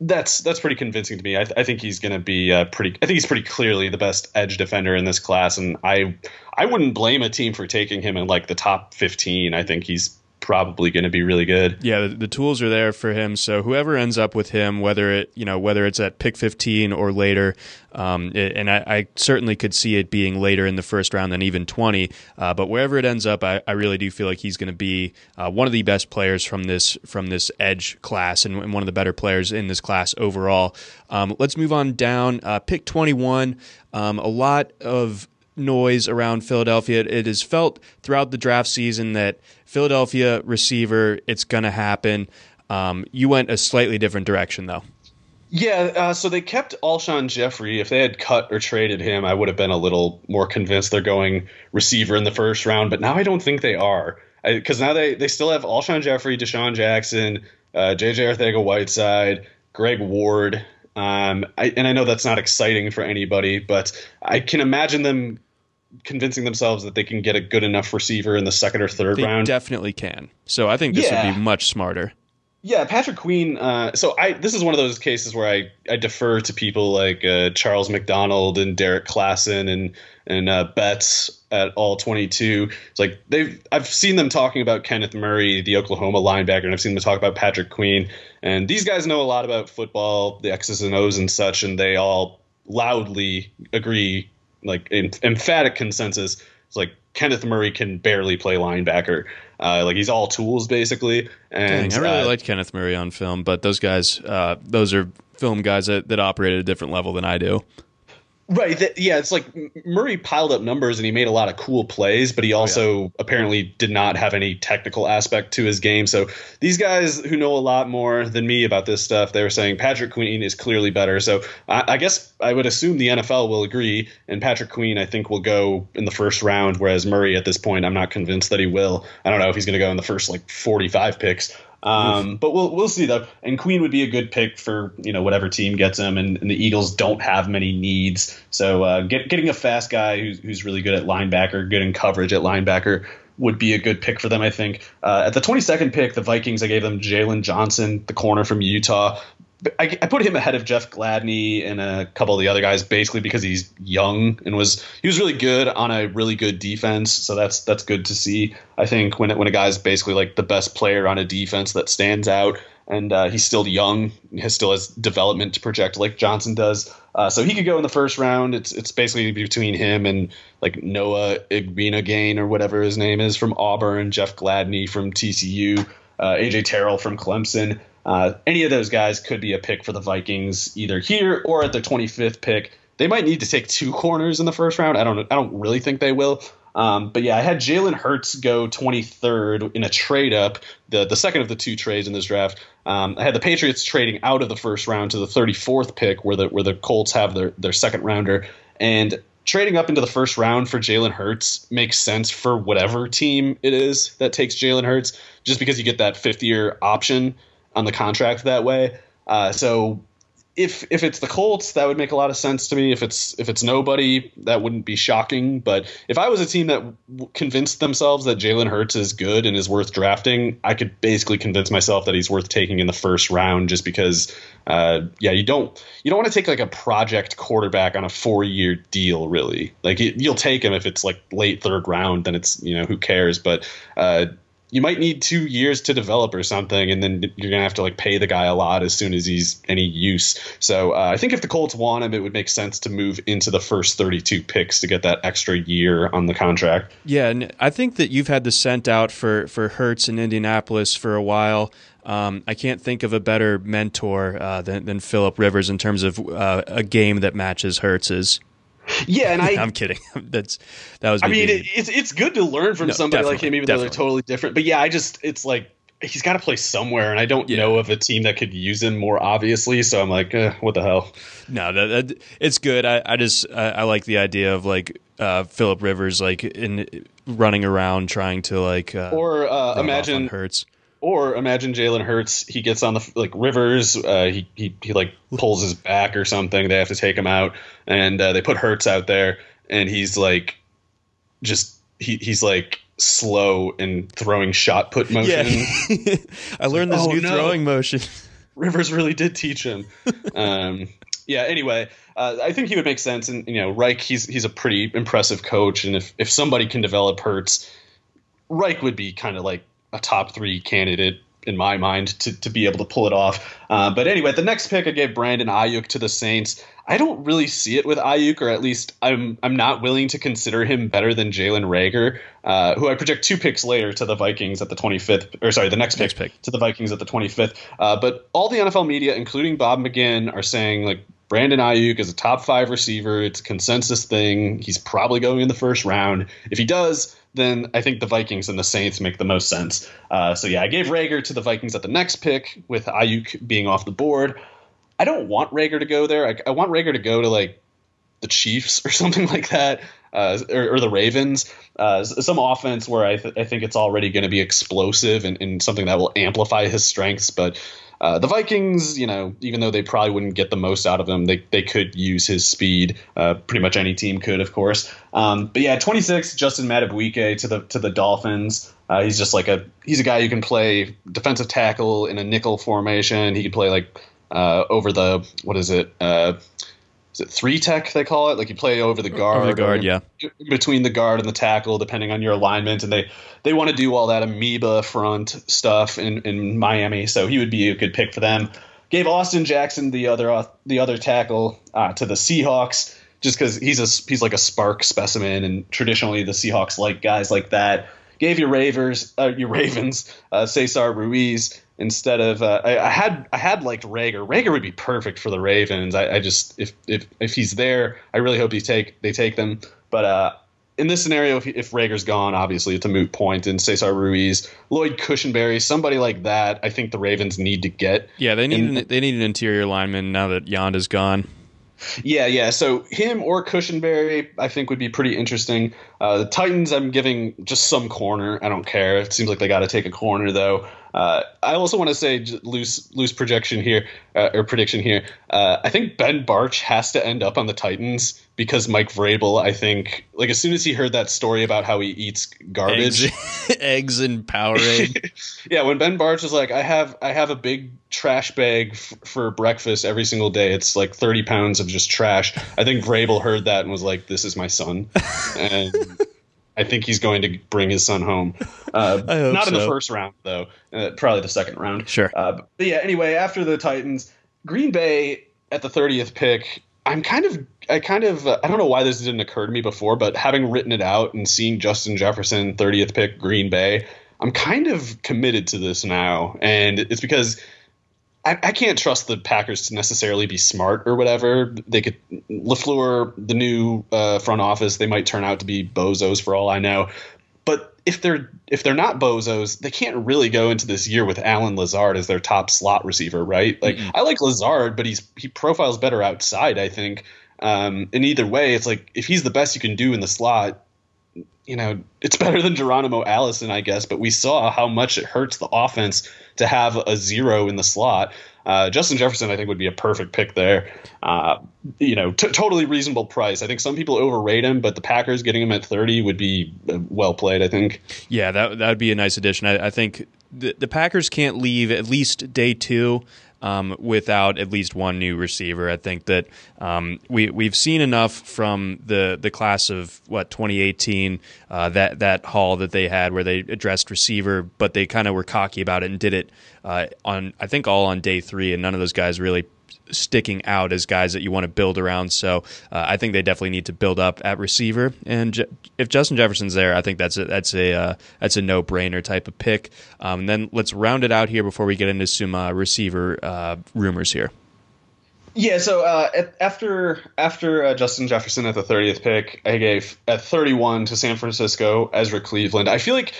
that's that's pretty convincing to me. I, th- I think he's going to be uh, pretty. I think he's pretty clearly the best edge defender in this class, and I I wouldn't blame a team for taking him in like the top fifteen. I think he's probably going to be really good. Yeah, the, the, tools are there for him. So whoever ends up with him, whether it you know whether it's at pick 15 or later, um, it, and I, I, certainly could see it being later in the first round than even 20. Uh, but wherever it ends up, I, I really do feel like he's going to be uh, one of the best players from this from this edge class and, and one of the better players in this class overall. Um, let's move on down. Uh, pick 21. Um, a lot of noise around Philadelphia. It is felt throughout the draft season that Philadelphia receiver, it's going to happen. Um, you went a slightly different direction, though. Yeah, uh, so they kept Alshon Jeffery. If they had cut or traded him, I would have been a little more convinced they're going receiver in the first round. But now I don't think they are, because now they they still have Alshon Jeffery, DeSean Jackson, uh, JJ Arcega-Whiteside, Greg Ward. Um, I, and I know that's not exciting for anybody, but I can imagine them convincing themselves that they can get a good enough receiver in the second or third they round. Definitely can. So I think this Yeah. would be much smarter. Yeah, Patrick Queen. Uh, so I this is one of those cases where I, I defer to people like uh, Charles McDonald and Derrik Klassen and and uh, Betts at all twenty two. It's like they've I've seen them talking about Kenneth Murray, the Oklahoma linebacker, and I've seen them talk about Patrick Queen. And these guys know a lot about football, the X's and O's and such, and they all loudly agree, like in emphatic consensus. It's like Kenneth Murray can barely play linebacker. Uh, like he's all tools basically. And Dang, I really uh, liked Kenneth Murray on film, but those guys, uh, those are film guys that, that operate at a different level than I do. Right. That, yeah, it's like Murray piled up numbers and he made a lot of cool plays, but he oh, also apparently did not have any technical aspect to his game. So these guys who know a lot more than me about this stuff, they were saying Patrick Queen is clearly better. So I, I guess I would assume the NFL will agree, and Patrick Queen I think will go in the first round, whereas Murray at this point I'm not convinced that he will. I don't know if he's going to go in the first like 45 picks. Um, but we'll we'll see though. And Queen would be a good pick for you know whatever team gets him. And, and the Eagles don't have many needs, so uh, get, getting a fast guy who's who's really good at linebacker, good in coverage at linebacker would be a good pick for them. I think. Uh, at the 22nd pick, the Vikings I gave them Jaylon Johnson, the corner from Utah. I, I put him ahead of Jeff Gladney and a couple of the other guys, basically because he's young and was he was really good on a really good defense. So that's that's good to see. I think when it, when a guy's basically like the best player on a defense that stands out, and uh, he's still young, he has still has development to project like Johnson does. Uh, so he could go in the first round. It's it's basically between him and like Noah Igbinoghene or whatever his name is from Auburn, Jeff Gladney from TCU, uh, AJ Terrell from Clemson. Uh, any of those guys could be a pick for the Vikings either here or at their 25th pick. They might need to take two corners in the first round. I don't. I don't really think they will. Um, but yeah, I had Jalen Hurts go 23rd in a trade up, the the second of the two trades in this draft. Um, I had the Patriots trading out of the first round to the 34th pick, where the where the Colts have their their second rounder, and trading up into the first round for Jalen Hurts makes sense for whatever team it is that takes Jalen Hurts, just because you get that fifth year option on the contract that way. Uh, so if if it's the Colts, that would make a lot of sense to me. If it's if it's nobody, that wouldn't be shocking. But if I was a team that w- convinced themselves that Jalen Hurts is good and is worth drafting, I could basically convince myself that he's worth taking in the first round, just because. Uh, yeah, you don't you don't want to take like a project quarterback on a four year deal, really. Like you, you'll take him if it's like late third round, then it's you know who cares. But uh, you might need two years to develop or something, and then you're gonna have to like pay the guy a lot as soon as he's any use. So uh, I think if the Colts want him, it would make sense to move into the first 32 picks to get that extra year on the contract. Yeah, and I think that you've had the scent out for for Hurts in Indianapolis for a while. Um, I can't think of a better mentor uh, than, than Philip Rivers in terms of uh, a game that matches Hurts's. Yeah, and I I'm kidding. That's that was. I mean, it, it's it's good to learn from No, somebody like him, even though they're totally different. But yeah, I just it's like he's got to play somewhere, and I don't Yeah. know of a team that could use him more obviously. So I'm like, eh, what the hell? No, that, that it's good. I, I just I, I like the idea of like uh, Philip Rivers like in running around trying to like uh, Or uh, imagine Hurts. Or imagine Jalen Hurts. He gets on the like Rivers. Uh, he, he he like pulls his back or something. They have to take him out, and uh, they put Hurts out there, and he's like, just he he's like slow and throwing shot put motion. Yeah, I learned this Oh, new no. throwing motion. Rivers really did teach him. um, yeah. Anyway, uh, I think he would make sense, and you know, Reich. He's he's a pretty impressive coach, and if if somebody can develop Hurts, Reich would be kind of like a top three candidate in my mind to, to be able to pull it off. Uh, but anyway, the next pick I gave Brandon Aiyuk to the Saints. I don't really see it with Aiyuk, or at least I'm I'm not willing to consider him better than Jalen Reagor, uh, who I project two picks later to the Vikings at the 25th, or sorry, the next pick, Next pick. to the Vikings at the 25th. Uh, but all the NFL media, including Bob McGinn, are saying like Brandon Aiyuk is a top five receiver. It's a consensus thing. He's probably going in the first round. If he does, then I think the Vikings and the Saints make the most sense. Uh, so yeah, I gave Reagor to the Vikings at the next pick with Aiyuk being off the board. I don't want Reagor to go there. I, I want Reagor to go to like the Chiefs or something like that, uh, or, or, the Ravens. Uh, some offense where I, th- I think it's already going to be explosive and, and, something that will amplify his strengths. But uh, the Vikings, you know, even though they probably wouldn't get the most out of him, they, they could use his speed. Uh, pretty much any team could, of course. Um, but yeah, 26, Justin Madubuike to the to the Dolphins. Uh, he's just like a he's a guy who can play defensive tackle in a nickel formation. He can play like uh, over the what is it? Is it three tech they call it? Like you play over the guard, over the guard, yeah, between the guard and the tackle, depending on your alignment, and they they want to do all that amoeba front stuff in in Miami. So he would be a good pick for them. Gave Austin Jackson the other uh, the other tackle uh, to the Seahawks just because he's a he's like a spark specimen, and traditionally the Seahawks like guys like that. Gave your Ravers, uh, your Ravens, uh, Cesar Ruiz instead of uh, I, I, had I had liked Reagor. Reagor would be perfect for the Ravens. I, I, just if if if he's there, I really hope he take they take them. But uh, in this scenario, if, if Reagor's gone, obviously it's a moot point. And Cesar Ruiz, Lloyd Cushenberry, somebody like that, I think the Ravens need to get. Yeah, they need and, an, they need an interior lineman now that Yanda's gone. Yeah, yeah. So him or Cushenberry, I think would be pretty interesting. Uh, the Titans, I'm giving just some corner. I don't care. It seems like they got to take a corner though. Uh, I also want to say loose loose projection here uh, or prediction here. Uh, I think Ben Bartch has to end up on the Titans because Mike Vrabel. I think like as soon as he heard that story about how he eats garbage, eggs, eggs and Powerade. yeah, when Ben Bartch is like, I have I have a big trash bag f- for breakfast every single day. It's like thirty pounds of just trash. I think Vrabel heard that and was like, "This is my son," and. I think he's going to bring his son home. Uh, not in the first round, though. Uh, probably the second round. Sure. Uh, but yeah. Anyway, after the Titans, Green Bay at the thirtieth pick. I'm kind of, I kind of, uh, I don't know why this didn't occur to me before, but having written it out and seeing Justin Jefferson 30th pick Green Bay, I'm kind of committed to this now, and it's because I, I, can't trust the Packers to necessarily be smart or whatever. They could Lafleur, the new uh, front office, they might turn out to be bozos for all I know. But if they're if they're not bozos, they can't really go into this year with Allen Lazard as their top slot receiver, right? Like mm-hmm. I like Lazard, but he's he profiles better outside. I think. Um, in either way, it's like if he's the best you can do in the slot, you know, it's better than Geronimo Allison, I guess, but we saw how much it hurts the offense to have a zero in the slot. Uh, Justin Jefferson, I think, would be a perfect pick there. Uh, you know, t- totally reasonable price. I think some people overrate him, but the Packers getting him at 30 would be uh, well played, I think. Yeah, that, that would be a nice addition. I, I think the, the Packers can't leave at least day two um, without at least one new receiver. I think that um, we we've seen enough from the the class of what 2018 uh, that that haul that they had where they addressed receiver, but they kind of were cocky about it and did it uh, on I think all on day three, and none of those guys really sticking out as guys that you want to build around. So uh, I think they definitely need to build up at receiver. And Je- if Justin Jefferson's there, I think that's a, that's a uh, that's a no brainer type of pick. Um, then let's round it out here before we get into some uh, receiver uh, rumors here. Yeah, so uh, at, after after uh, Justin Jefferson at the 30th pick, I gave at 31 to San Francisco Ezra Cleveland. I feel like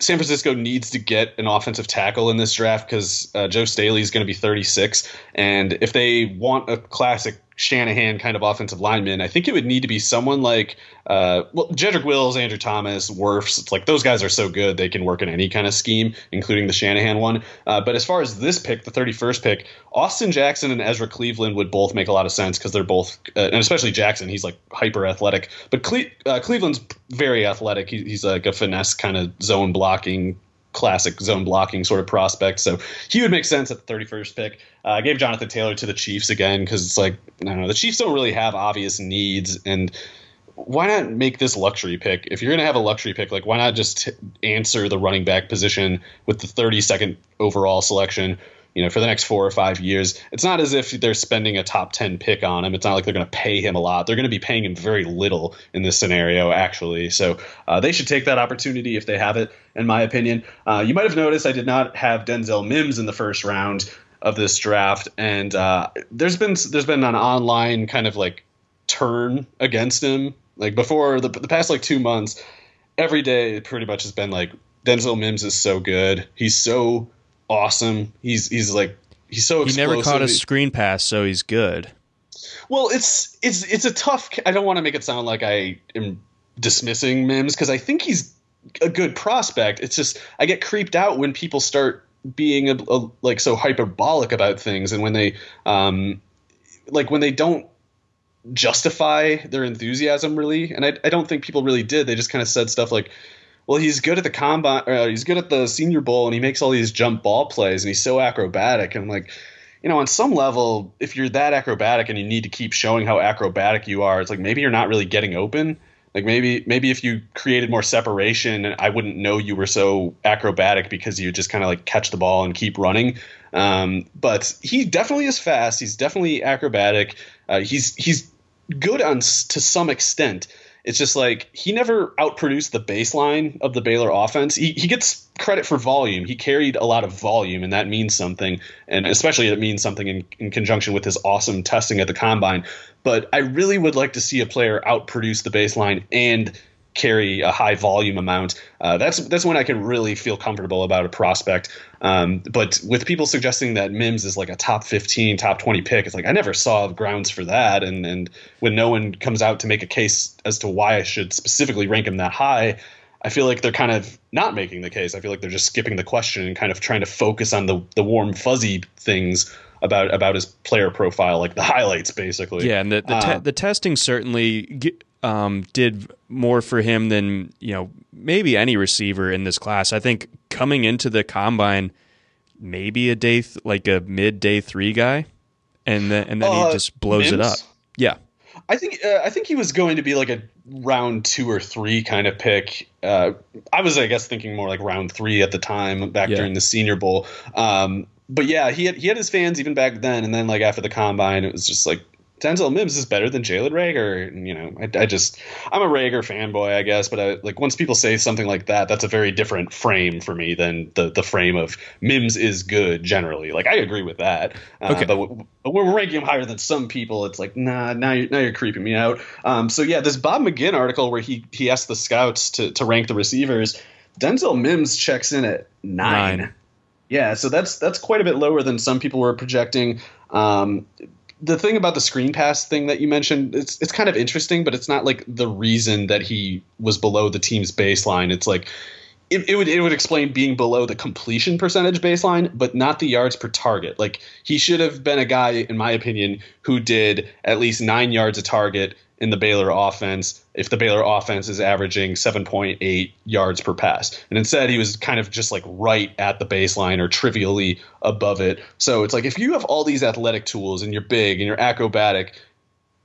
San Francisco needs to get an offensive tackle in this draft because uh, Joe Staley is going to be 36, and if they want a classic Shanahan kind of offensive lineman, I think it would need to be someone like uh, well, Jedrick Wills, Andrew Thomas, Wirfs. It's like those guys are so good they can work in any kind of scheme, including the Shanahan one. Uh, but as far as this pick, the 31st pick, Austin Jackson and Ezra Cleveland would both make a lot of sense because they're both, uh, and especially Jackson, he's like hyper athletic. But Cle- uh, Cleveland's very athletic. He, he's like a finesse kind of zone blocking classic zone blocking sort of prospect. So he would make sense at the 31st pick. Uh, I gave Jonathan Taylor to the Chiefs again because it's like I don't know the Chiefs don't really have obvious needs and. Why not make this luxury pick? If you're going to have a luxury pick, like why not just answer the running back position with the 32nd overall selection? You know, for the next four or five years. It's not as if they're spending a top 10 pick on him. It's not like they're going to pay him a lot. They're going to be paying him very little in this scenario, actually. So uh, they should take that opportunity if they have it, in my opinion. Uh, you might have noticed I did not have Denzel Mims in the first round. of this draft, and uh, there's been there's been an online kind of like turn against him. Like before the the past like two months, every day pretty much has been like Denzel Mims is so good. He's so awesome. He's he's like he's so. He never caught a screen pass, so he's good. Well, it's it's it's a tough. I don't want to make it sound like I am dismissing Mims because I think he's a good prospect. It's just I get creeped out when people start being a, a, like so hyperbolic about things and when they um like when they don't justify their enthusiasm really and I, I don't think people really did they just kind of said stuff like well he's good at the combine uh, he's good at the senior bowl and he makes all these jump ball plays and he's so acrobatic and I'm like you know, on some level, if you're that acrobatic and you need to keep showing how acrobatic you are, it's like maybe you're not really getting open. Like maybe maybe if you created more separation, I wouldn't know you were so acrobatic because you just kind of like catch the ball and keep running. Um, but he definitely is fast. He's definitely acrobatic. Uh, he's he's good on to some extent. It's just like he never outproduced the baseline of the Baylor offense. He, he gets credit for volume. He carried a lot of volume, and that means something. And especially it means something in, in conjunction with his awesome testing at the combine. But I really would like to see a player outproduce the baseline and carry a high volume amount. Uh, that's that's when I can really feel comfortable about a prospect. Um, but with people suggesting that Mims is like a top 15, top 20 pick, it's like I never saw grounds for that. And and when no one comes out to make a case as to why I should specifically rank him that high, I feel like they're kind of not making the case. I feel like they're just skipping the question and kind of trying to focus on the the warm fuzzy things about about his player profile, like the highlights, basically. Yeah, and the the, te- uh, the testing certainly um, did more for him than you know maybe any receiver in this class. I think coming into the combine, maybe a day th- like a mid day three guy, and then and then uh, he just blows Mims? it up. Yeah, I think uh, I think he was going to be like a round two or three kind of pick. Uh, I was I guess thinking more like round three at the time back yeah. during the Senior Bowl. Um, but yeah, he had he had his fans even back then, and then like after the combine, it was just like Denzel Mims is better than Jalen Reagor. You know, I, I, just I'm a Reagor fanboy, I guess, but I, like once people say something like that, that's a very different frame for me than the the frame of Mims is good generally. Like I agree with that. Uh, okay, but, w- but we're ranking him higher than some people, it's like nah, now you're now you're creeping me out. Um, so yeah, this Bob McGinn article where he he asked the scouts to to rank the receivers, Denzel Mims checks in at nine. nine. Yeah, so that's that's quite a bit lower than some people were projecting. Um, the thing about the screen pass thing that you mentioned, it's it's kind of interesting, but it's not like the reason that he was below the team's baseline. It's like it, it would it would explain being below the completion percentage baseline, but not the yards per target. Like he should have been a guy, in my opinion, who did at least nine yards a target in the Baylor offense if the Baylor offense is averaging 7.8 yards per pass. And instead, he was kind of just like right at the baseline or trivially above it. So it's like if you have all these athletic tools and you're big and you're acrobatic,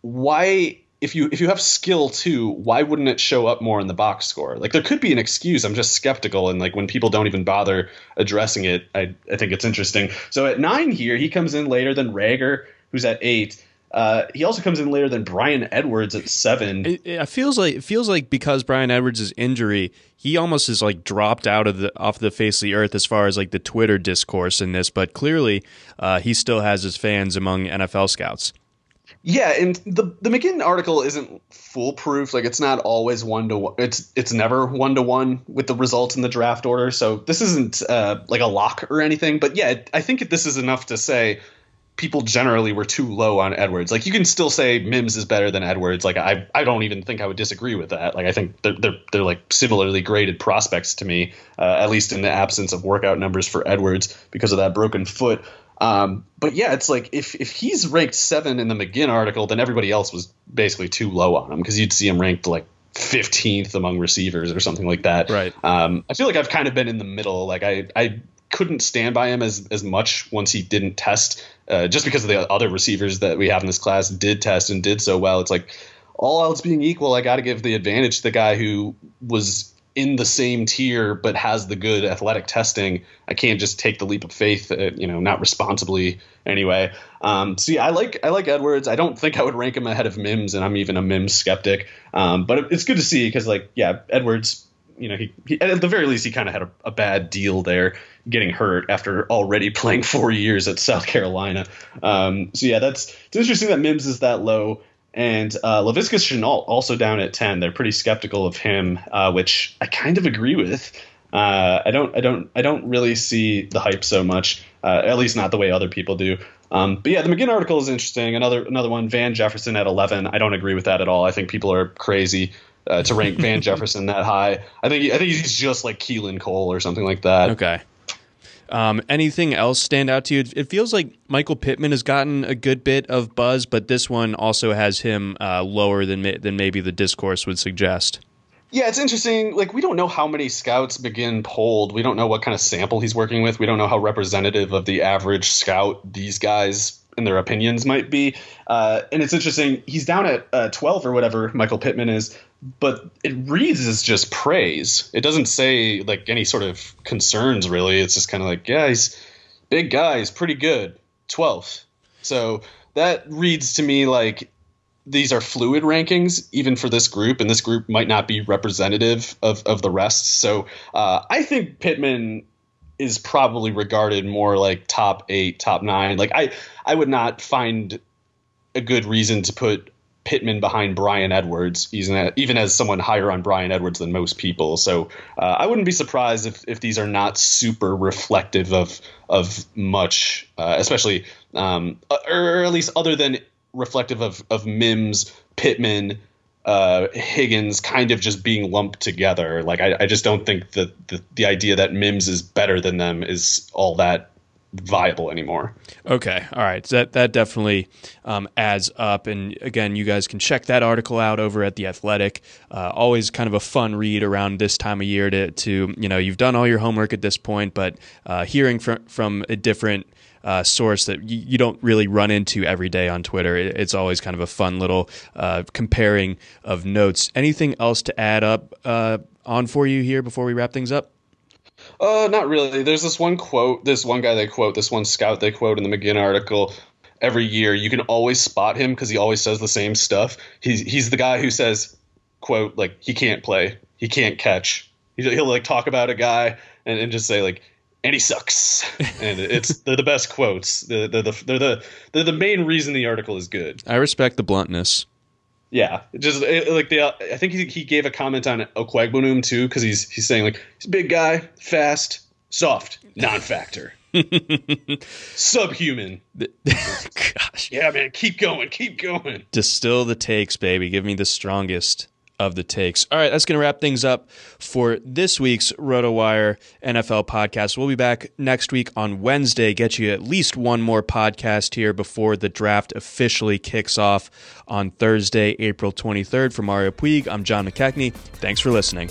why if you if you have skill too, why wouldn't it show up more in the box score? Like there could be an excuse. I'm just skeptical, and like when people don't even bother addressing it, I I think it's interesting. So at nine here, he comes in later than Reagor, who's at eight. Uh, he also comes in later than Bryan Edwards at seven. It, it, feels like it feels like because Bryan Edwards' injury, he almost is like dropped out of the off the face of the earth as far as like the Twitter discourse in this. But clearly, uh, he still has his fans among NFL scouts. Yeah, and the the McGinn article isn't foolproof. Like it's not always one to one. It's it's never one to one with the results in the draft order. So this isn't uh, like a lock or anything. But yeah, I think this is enough to say people generally were too low on Edwards. Like you can still say Mims is better than Edwards. Like I I don't even think I would disagree with that. Like I think they're they're, they're like similarly graded prospects to me, uh, at least in the absence of workout numbers for Edwards because of that broken foot. Um, but yeah, it's like if if he's ranked seven in the McGinn article, then everybody else was basically too low on him because you'd see him ranked like 15th among receivers or something like that. Right. Um, I feel like I've kind of been in the middle. Like I I couldn't stand by him as as much once he didn't test, uh, just because of the other receivers that we have in this class did test and did so well. It's like all else being equal, I got to give the advantage to the guy who was in the same tier but has the good athletic testing. I can't just take the leap of faith, uh, you know, not responsibly anyway. Um, yeah, I like I like Edwards. I don't think I would rank him ahead of Mims, and I'm even a Mims skeptic. Um, but it's good to see because like yeah, Edwards you know, he, he at the very least he kind of had a, a, bad deal there, getting hurt after already playing four years at South Carolina. Um, so yeah, that's it's interesting that Mims is that low. And uh, Laviska Shenault also down at ten. They're pretty skeptical of him, uh, which I kind of agree with. Uh, I don't, I don't, I don't really see the hype so much. Uh, at least not the way other people do. Um, but yeah, the McGinn article is interesting. Another, another one. Van Jefferson at eleven. I don't agree with that at all. I think people are crazy uh, to rank Van Jefferson that high. I think, I think he's just like Keelan Cole or something like that. Okay. Um, anything else stand out to you? It feels like Michael Pittman has gotten a good bit of buzz, but this one also has him uh, lower than than maybe the discourse would suggest. Yeah, it's interesting. Like we don't know how many scouts begin polled. We don't know what kind of sample he's working with. We don't know how representative of the average scout these guys and their opinions might be. Uh, and it's interesting. He's down at uh, 12 or whatever Michael Pittman is, but it reads as just praise. It doesn't say like any sort of concerns really. It's just kind of like, yeah, he's big guy. He's pretty good. 12th. So that reads to me like these are fluid rankings even for this group and this group might not be representative of, of the rest so uh, i think pittman is probably regarded more like top eight, top nine. Like I, I would not find a good reason to put Pittman behind Bryan Edwards, even even as someone higher on Bryan Edwards than most people. So uh, I wouldn't be surprised if, if these are not super reflective of of much, uh, especially um, or at least other than reflective of of Mims, Pittman, uh, Higgins kind of just being lumped together. Like I, I just don't think that the, the idea that Mims is better than them is all that viable anymore. Okay, all right. So that that definitely um, adds up. And again, you guys can check that article out over at the Athletic. Uh, always kind of a fun read around this time of year to to you know you've done all your homework at this point, but uh, hearing from from a different uh, source that you, you, don't really run into every day on Twitter. It, it's always kind of a fun little uh, comparing of notes. Anything else to add up uh, on for you here before we wrap things up? Uh, not really. There's this one quote, this one guy they quote, this one scout they quote in the McGinn article every year. You can always spot him because he always says the same stuff. He's he's the guy who says, "quote like he can't play, he can't catch." He'll, he'll like talk about a guy and, and just say like and he sucks. And it's they're the best quotes. They're, they're, the they're the they're the main reason the article is good. I respect the bluntness. Yeah, just it, like the uh, I think he, he gave a comment on Okwuegbunam too because he's he's saying like he's a big guy, fast, soft, non-factor. Subhuman. Gosh. Yeah, man, keep going, keep going. Distill the takes, baby. Give me the strongest of the takes. All right, that's going to wrap things up for this week's RotoWire NFL podcast. We'll be back next week on Wednesday, get you at least one more podcast here before the draft officially kicks off on Thursday, April 23rd. For Mario Puig, I'm John McKechnie. Thanks for listening.